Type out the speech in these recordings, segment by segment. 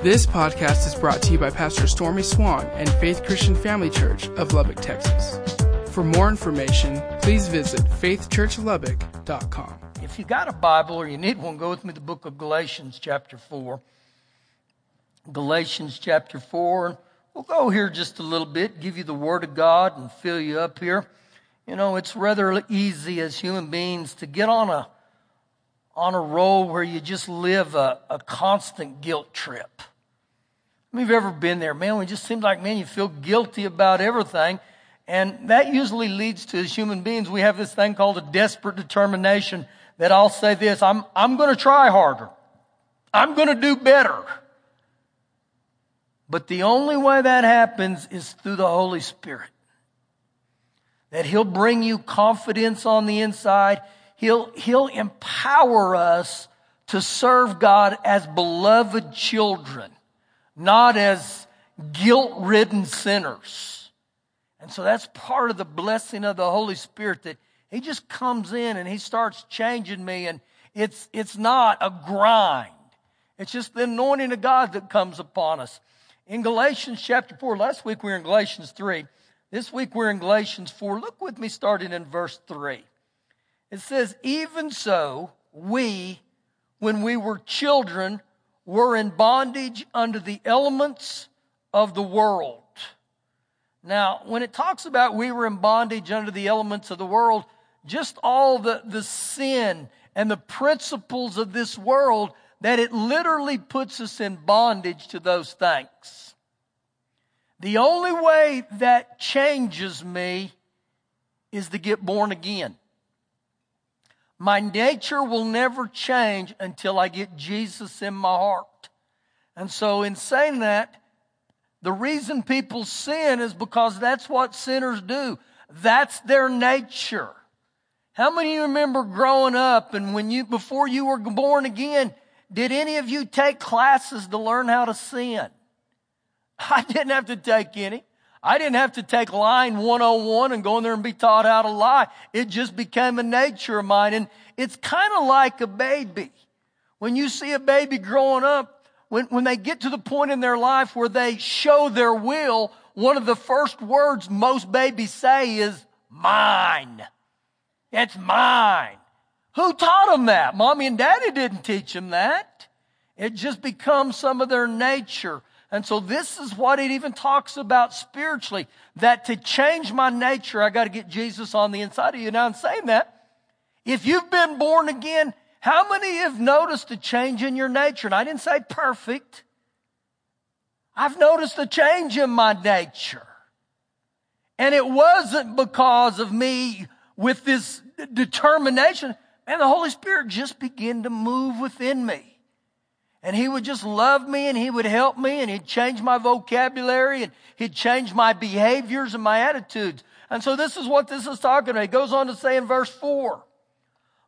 This podcast is brought to you by Pastor Stormy Swann and Faith Christian Family Church of Lubbock, Texas. For more information, please visit faithchurchlubbock.com. If you got a Bible or you need one, go with me to the book of Galatians, chapter 4. Galatians, chapter 4. We'll go here just a little bit, give you the Word of God, and fill you up here. You know, it's rather easy as human beings to get on a on a roll where you just live a, a constant guilt trip. I mean, have you ever been there? Man, it just seems like, man, you feel guilty about everything. And that usually leads to, as human beings, we have this thing called a desperate determination that I'll say this, I'm, I'm going to try harder. I'm going to do better. But the only way that happens is through the Holy Spirit. That He'll bring you confidence on the inside. He'll, he'll empower us to serve God as beloved children, not as guilt ridden sinners. And so that's part of the blessing of the Holy Spirit that He just comes in and He starts changing me. And it's, it's not a grind. It's just the anointing of God that comes upon us. In Galatians chapter 4, last week we were in Galatians 3. This week we're in Galatians 4. Look with me starting in verse 3. It says, Even so, we, when we were children, were in bondage under the elements of the world. Now, when it talks about we were in bondage under the elements of the world, just all the, the sin and the principles of this world, that it literally puts us in bondage to those things. The only way that changes me is to get born again. My nature will never change until I get Jesus in my heart. And so, in saying that, the reason people sin is because that's what sinners do. That's their nature. How many of you remember growing up and when you, before you were born again, did any of you take classes to learn how to sin? I didn't have to take any. I didn't have to take line 101 and go in there and be taught how to lie. It just became a nature of mine. And it's kind of like a baby. When you see a baby growing up, when, when they get to the point in their life where they show their will, one of the first words most babies say is mine. It's mine. Who taught them that? Mommy and daddy didn't teach them that. It just becomes some of their nature. And so this is what it even talks about spiritually, that to change my nature, I got to get Jesus on the inside of you. Now, in saying that, if you've been born again, how many have noticed a change in your nature? And I didn't say perfect. I've noticed a change in my nature. And it wasn't because of me with this determination. And the Holy Spirit just began to move within me and he would just love me and he would help me and he'd change my vocabulary and he'd change my behaviors and my attitudes. And so this is what this is talking about. He goes on to say in verse four,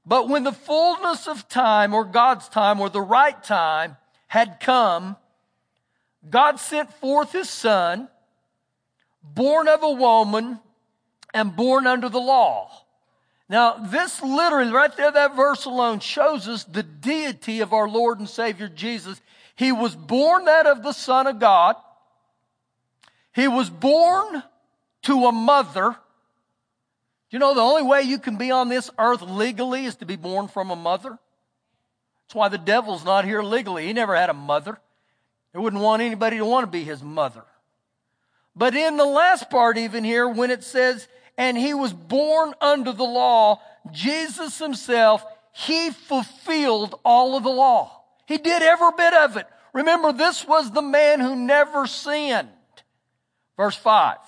but when the fullness of time or God's time or the right time had come, God sent forth his son, born of a woman and born under the law now, this literally, right there, that verse alone shows us the deity of our Lord and Savior Jesus. He was born that of the Son of God. He was born to a mother. You know, the only way you can be on this earth legally is to be born from a mother. That's why the devil's not here legally. He never had a mother. He wouldn't want anybody to want to be his mother. But in the last part, even here, when it says and he was born under the law, Jesus himself, he fulfilled all of the law. He did every bit of it. Remember, this was the man who never sinned. Verse 5.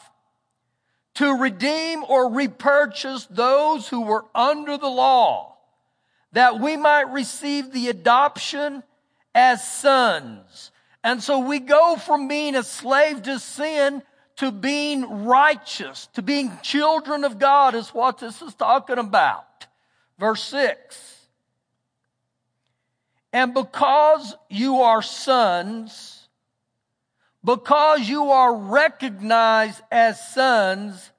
To redeem or repurchase those who were under the law, that we might receive the adoption as sons. And so we go from being a slave to sin to being righteous, to being children of God is what this is talking about. Verse 6. And because you are sons, because you are recognized as sons,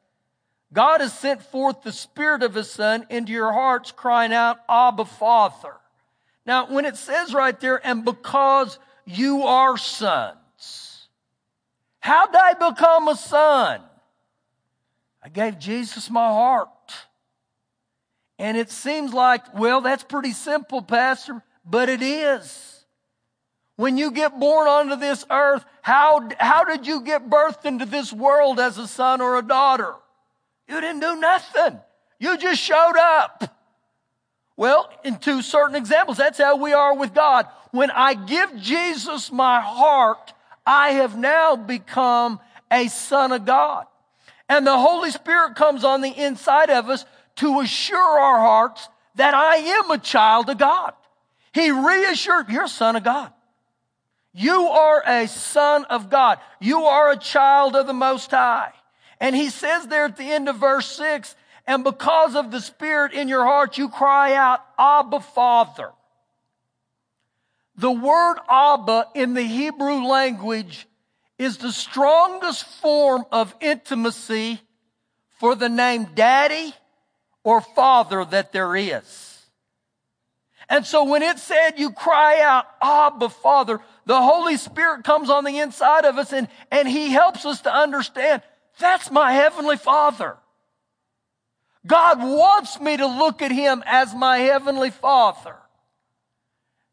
God has sent forth the Spirit of His Son into your hearts, crying out, Abba, Father. Now, when it says right there, and because you are sons. How'd I become a son? I gave Jesus my heart. And it seems like, well, that's pretty simple, Pastor, but it is. When you get born onto this earth, how, how did you get birthed into this world as a son or a daughter? You didn't do nothing. You just showed up. Well, in two certain examples, that's how we are with God. When I give Jesus my heart, I have now become a son of God. And the Holy Spirit comes on the inside of us to assure our hearts that I am a child of God. He reassured, you're a son of God. You are a son of God. You are a child of the Most High. And he says there at the end of verse six, and because of the Spirit in your heart, you cry out, Abba, Father. The word Abba in the Hebrew language is the strongest form of intimacy for the name daddy or father that there is. And so when it said you cry out, Abba, Father, the Holy Spirit comes on the inside of us and, and He helps us to understand that's my Heavenly Father. God wants me to look at Him as my Heavenly Father.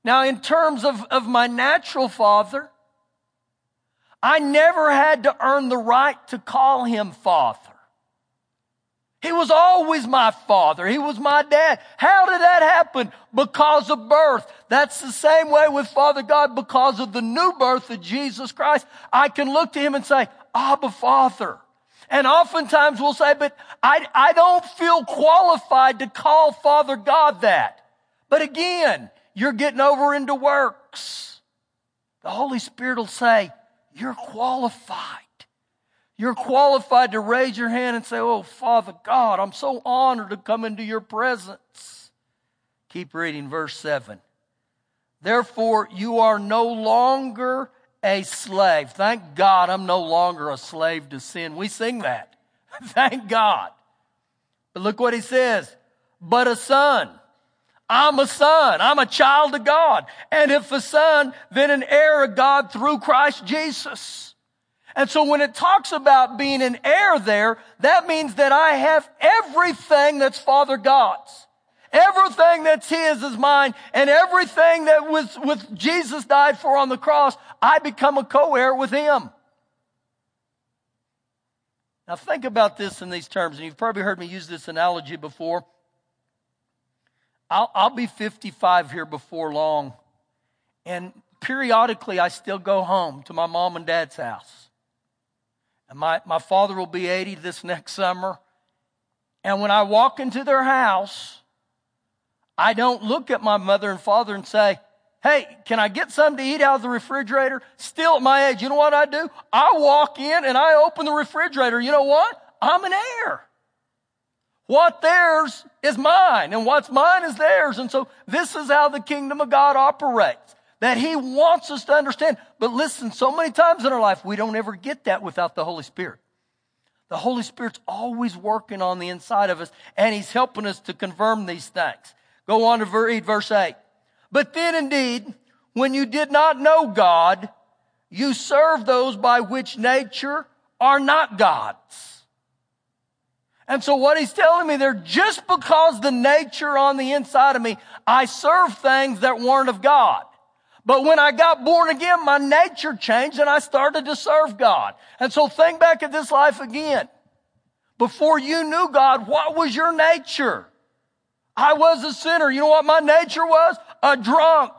Now, in terms of, of my natural father, I never had to earn the right to call him father. He was always my father. He was my dad. How did that happen? Because of birth. That's the same way with Father God because of the new birth of Jesus Christ. I can look to him and say, Abba Father. And oftentimes we'll say, but I, I don't feel qualified to call Father God that. But again, you're getting over into works. The Holy Spirit will say, you're qualified. You're qualified to raise your hand and say, Oh, Father God, I'm so honored to come into your presence. Keep reading verse 7. Therefore, you are no longer a slave. Thank God I'm no longer a slave to sin. We sing that. Thank God. But look what he says. But a son. I'm a son. I'm a child of God. And if a son, then an heir of God through Christ Jesus. And so when it talks about being an heir there, that means that I have everything that's Father God's. Everything that's His is mine, and everything that was with Jesus died for on the cross, I become a co-heir with Him. Now think about this in these terms, and you've probably heard me use this analogy before. I'll, I'll be 55 here before long, and periodically I still go home to my mom and dad's house. And my, my father will be 80 this next summer. And when I walk into their house, I don't look at my mother and father and say, Hey, can I get something to eat out of the refrigerator? Still at my age, you know what I do? I walk in and I open the refrigerator. You know what? I'm an heir. What theirs is mine, and what's mine is theirs. And so this is how the kingdom of God operates that He wants us to understand. But listen, so many times in our life, we don't ever get that without the Holy Spirit. The Holy Spirit's always working on the inside of us, and He's helping us to confirm these things. Go on to read verse 8. But then indeed, when you did not know God, you served those by which nature are not God's. And so what he's telling me there, just because the nature on the inside of me, I serve things that weren't of God. But when I got born again, my nature changed and I started to serve God. And so think back at this life again. Before you knew God, what was your nature? I was a sinner. You know what my nature was? A drunk.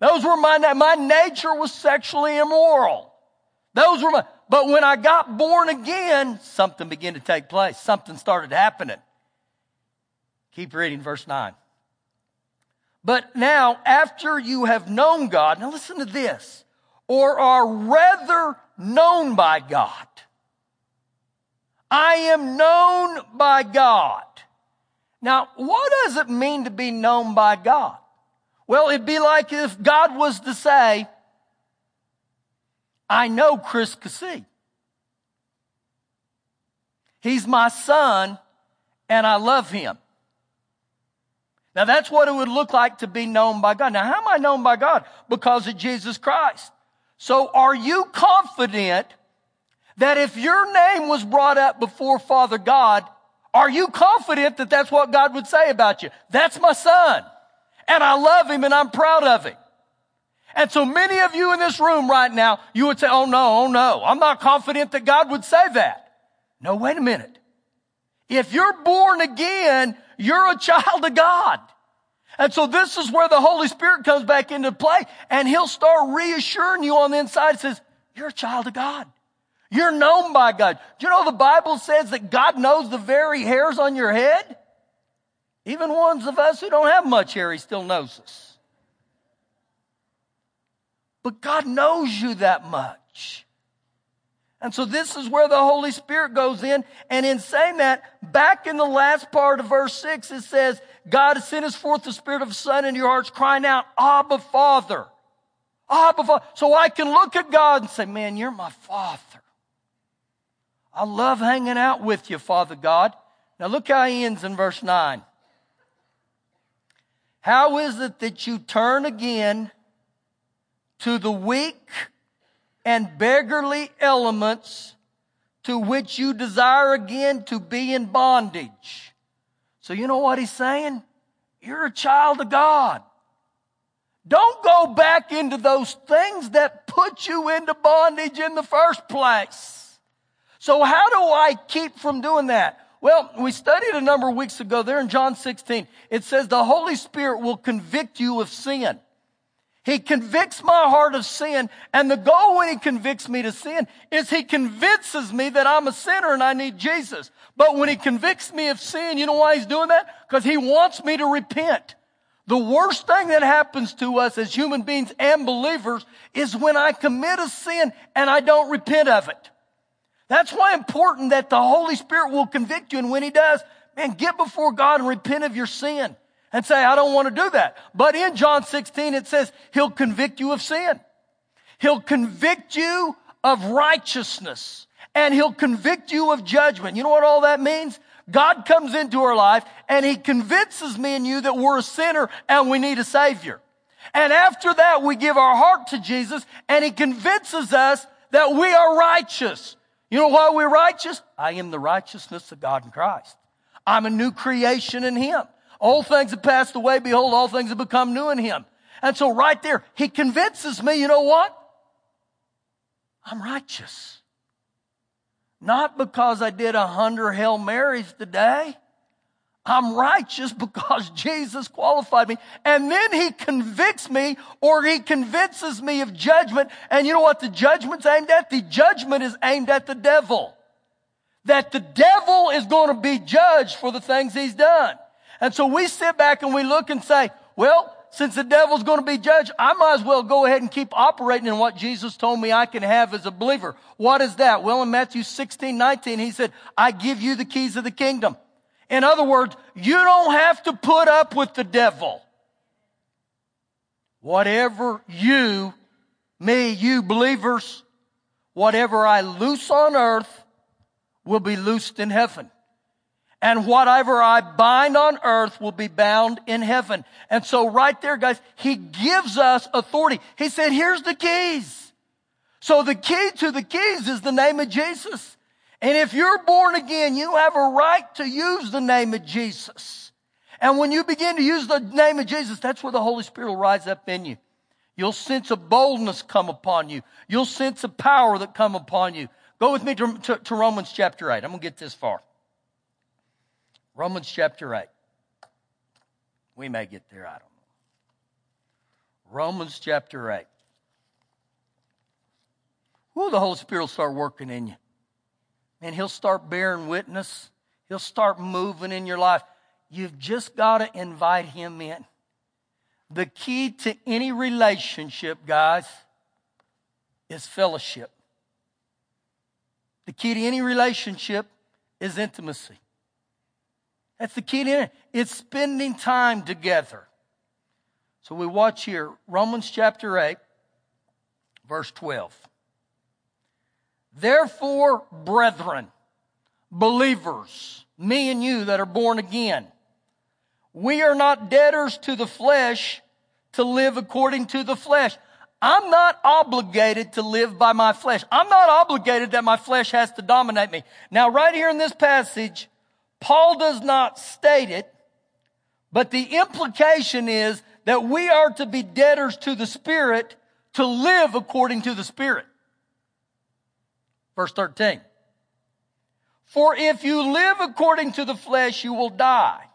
Those were my, my nature was sexually immoral. Those were my, but when I got born again, something began to take place. Something started happening. Keep reading verse 9. But now, after you have known God, now listen to this, or are rather known by God. I am known by God. Now, what does it mean to be known by God? Well, it'd be like if God was to say, I know Chris Cassee. He's my son and I love him. Now that's what it would look like to be known by God. Now how am I known by God? Because of Jesus Christ. So are you confident that if your name was brought up before Father God, are you confident that that's what God would say about you? That's my son. And I love him and I'm proud of him. And so many of you in this room right now, you would say, oh no, oh no, I'm not confident that God would say that. No, wait a minute. If you're born again, you're a child of God. And so this is where the Holy Spirit comes back into play and he'll start reassuring you on the inside says, you're a child of God. You're known by God. Do you know the Bible says that God knows the very hairs on your head? Even ones of us who don't have much hair, he still knows us. But God knows you that much. And so this is where the Holy Spirit goes in. And in saying that, back in the last part of verse 6, it says, God has sent us forth the Spirit of Son in your hearts, crying out, Abba, Father. Abba, Father. So I can look at God and say, man, you're my Father. I love hanging out with you, Father God. Now look how he ends in verse 9. How is it that you turn again to the weak and beggarly elements to which you desire again to be in bondage. So you know what he's saying? You're a child of God. Don't go back into those things that put you into bondage in the first place. So how do I keep from doing that? Well, we studied a number of weeks ago there in John 16. It says the Holy Spirit will convict you of sin. He convicts my heart of sin. And the goal when he convicts me to sin is he convinces me that I'm a sinner and I need Jesus. But when he convicts me of sin, you know why he's doing that? Because he wants me to repent. The worst thing that happens to us as human beings and believers is when I commit a sin and I don't repent of it. That's why important that the Holy Spirit will convict you. And when he does, man, get before God and repent of your sin and say, I don't want to do that. But in John 16, it says he'll convict you of sin. He'll convict you of righteousness and he'll convict you of judgment. You know what all that means? God comes into our life and he convinces me and you that we're a sinner and we need a savior. And after that, we give our heart to Jesus and he convinces us that we are righteous. You know why we're righteous? I am the righteousness of God in Christ. I'm a new creation in him. Old things have passed away. Behold, all things have become new in him. And so right there, he convinces me, you know what? I'm righteous. Not because I did a hundred Hail Marys today. I'm righteous because Jesus qualified me. And then he convicts me or he convinces me of judgment. And you know what the judgment's aimed at? The judgment is aimed at the devil. That the devil is going to be judged for the things he's done. And so we sit back and we look and say, well, since the devil's going to be judged, I might as well go ahead and keep operating in what Jesus told me I can have as a believer. What is that? Well, in Matthew 16, 19, he said, I give you the keys of the kingdom. In other words, you don't have to put up with the devil. Whatever you, me, you believers, whatever I loose on earth will be loosed in heaven and whatever I bind on earth will be bound in heaven. And so right there, guys, he gives us authority. He said, here's the keys. So the key to the keys is the name of Jesus. And if you're born again, you have a right to use the name of Jesus. And when you begin to use the name of Jesus, that's where the Holy Spirit will rise up in you. You'll sense a boldness come upon you. You'll sense a power that come upon you. Go with me to, to, to Romans chapter 8. I'm going to get this far. Romans chapter 8. We may get there, I don't know. Romans chapter 8. Ooh, the Holy Spirit will start working in you. And He'll start bearing witness. He'll start moving in your life. You've just got to invite Him in. The key to any relationship, guys, is fellowship. The key to any relationship is intimacy. That's the key to it. It's spending time together. So we watch here, Romans chapter 8, verse 12. Therefore, brethren, believers, me and you that are born again, We are not debtors to the flesh to live according to the flesh. I'm not obligated to live by my flesh. I'm not obligated that my flesh has to dominate me. Now, right here in this passage, Paul does not state it, but the implication is that we are to be debtors to the Spirit to live according to the Spirit. Verse 13. For if you live according to the flesh, you will die.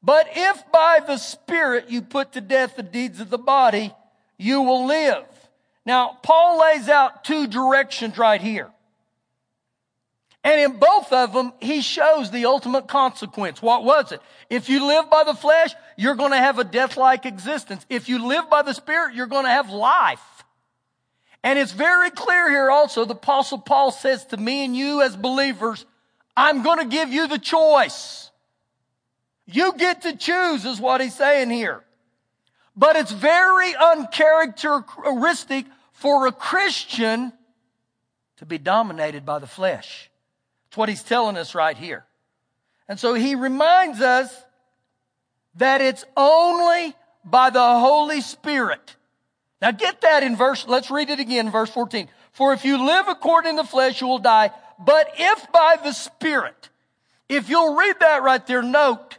But if by the Spirit you put to death the deeds of the body, you will live. Now, Paul lays out two directions right here. And in both of them, he shows the ultimate consequence. What was it? If you live by the flesh, you're going to have a death-like existence. If you live by the Spirit, you're going to have life. And it's very clear here also, the apostle Paul says to me and you as believers, I'm going to give you the choice. You get to choose is what he's saying here. But it's very uncharacteristic for a Christian to be dominated by the flesh. What he's telling us right here. And so he reminds us that it's only by the Holy Spirit. Now get that in verse, let's read it again, verse 14. For if you live according to the flesh, you will die. But if by the Spirit, if you'll read that right there, note,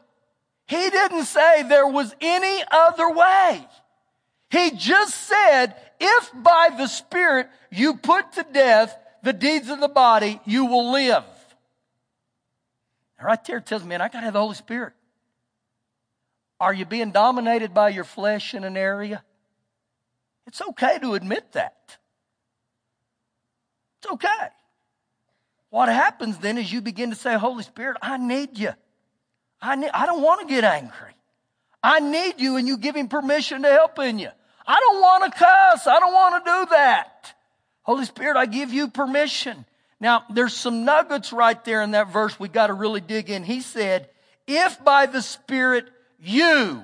he didn't say there was any other way. He just said, if by the Spirit you put to death the deeds of the body, you will live. Right there tells me, man, I got to have the Holy Spirit. Are you being dominated by your flesh in an area? It's okay to admit that. It's okay. What happens then is you begin to say, Holy Spirit, I need you. I, need, I don't want to get angry. I need you, and you give him permission to help in you. I don't want to cuss. I don't want to do that. Holy Spirit, I give you permission. Now, there's some nuggets right there in that verse we got to really dig in. He said, if by the Spirit you,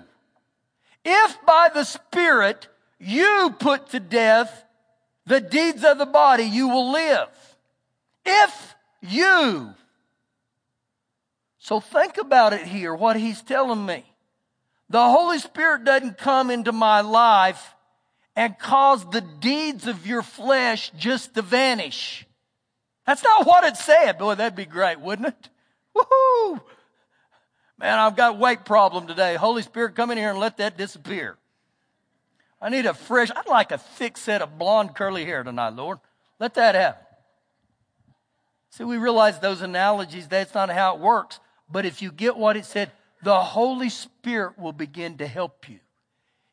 if by the Spirit you put to death the deeds of the body, you will live. If you. So think about it here, what he's telling me. The Holy Spirit doesn't come into my life and cause the deeds of your flesh just to vanish. That's not what it said. Boy, that'd be great, wouldn't it? Woohoo! Man, I've got weight problem today. Holy Spirit, come in here and let that disappear. I need a fresh, I'd like a thick set of blonde curly hair tonight, Lord. Let that happen. See, we realize those analogies, that's not how it works. But if you get what it said, the Holy Spirit will begin to help you.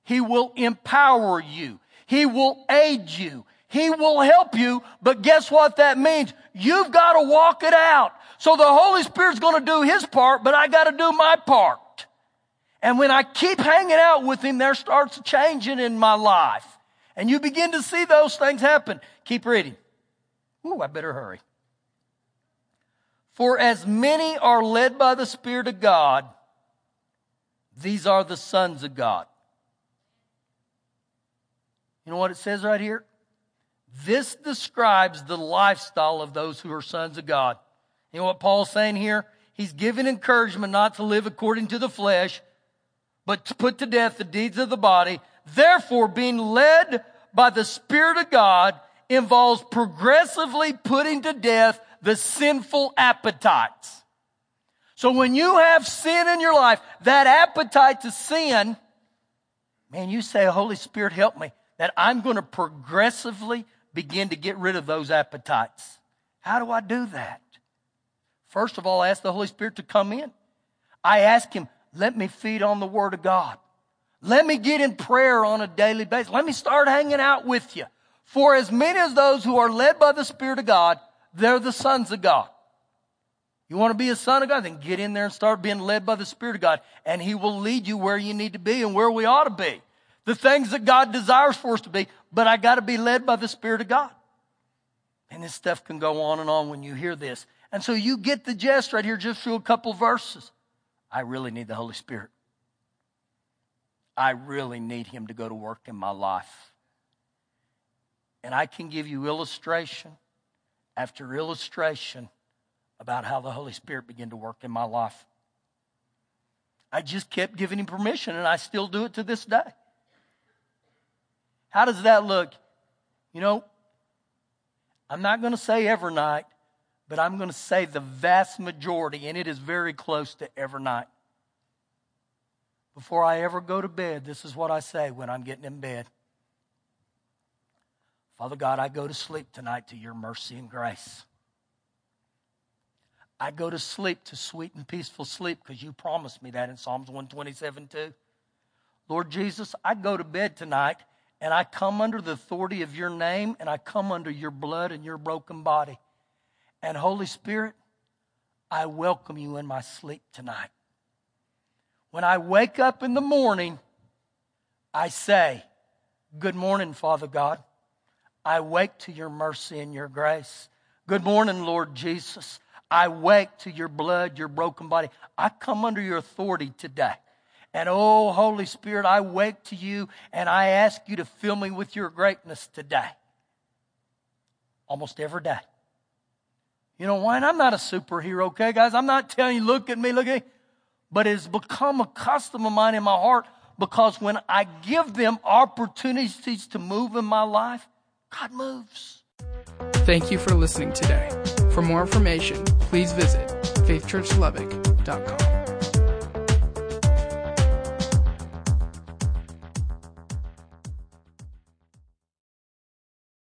He will empower you. He will aid you. He will help you. But guess what that means? You've got to walk it out. So the Holy Spirit's going to do His part, but I got to do my part. And when I keep hanging out with him, there starts changing in my life. And you begin to see those things happen. Keep reading. Ooh, I better hurry. For as many are led by the Spirit of God, these are the sons of God. You know what it says right here? This describes the lifestyle of those who are sons of God. You know what Paul's saying here? He's giving encouragement not to live according to the flesh, but to put to death the deeds of the body. Therefore, being led by the Spirit of God involves progressively putting to death the sinful appetites. So when you have sin in your life, that appetite to sin, man, you say, Holy Spirit, help me, that I'm going to progressively begin to get rid of those appetites. How do I do that? First of all, I ask the Holy Spirit to come in. I ask Him, let me feed on the Word of God. Let me get in prayer on a daily basis. Let me start hanging out with you. For as many as those who are led by the Spirit of God, they're the sons of God. You want to be a son of God? Then get in there and start being led by the Spirit of God. And He will lead you where you need to be and where we ought to be. The things that God desires for us to be. But I got to be led by the Spirit of God. And this stuff can go on and on when you hear this. And so you get the gist right here just through a couple verses. I really need the Holy Spirit. I really need Him to go to work in my life. And I can give you illustration after illustration about how the Holy Spirit began to work in my life. I just kept giving him permission and I still do it to this day. How does that look? You know, I'm not going to say every night, but I'm going to say the vast majority, and it is very close to every night. Before I ever go to bed, this is what I say when I'm getting in bed. Father God, I go to sleep tonight to your mercy and grace. I go to sleep to sweet and peaceful sleep because you promised me that in Psalms 127 too. Lord Jesus, I go to bed tonight and I come under the authority of your name and I come under your blood and your broken body. And Holy Spirit, I welcome you in my sleep tonight. When I wake up in the morning, I say, Good morning, Father God. I wake to your mercy and your grace. Good morning, Lord Jesus. I wake to your blood, your broken body. I come under your authority today. And oh, Holy Spirit, I wake to you and I ask you to fill me with your greatness today. Almost every day. You know why? And I'm not a superhero, okay, guys? I'm not telling you, look at me, look at me. But it's become a custom of mine in my heart because when I give them opportunities to move in my life, God moves. Thank you for listening today. For more information, please visit faithchurchlubbock.com.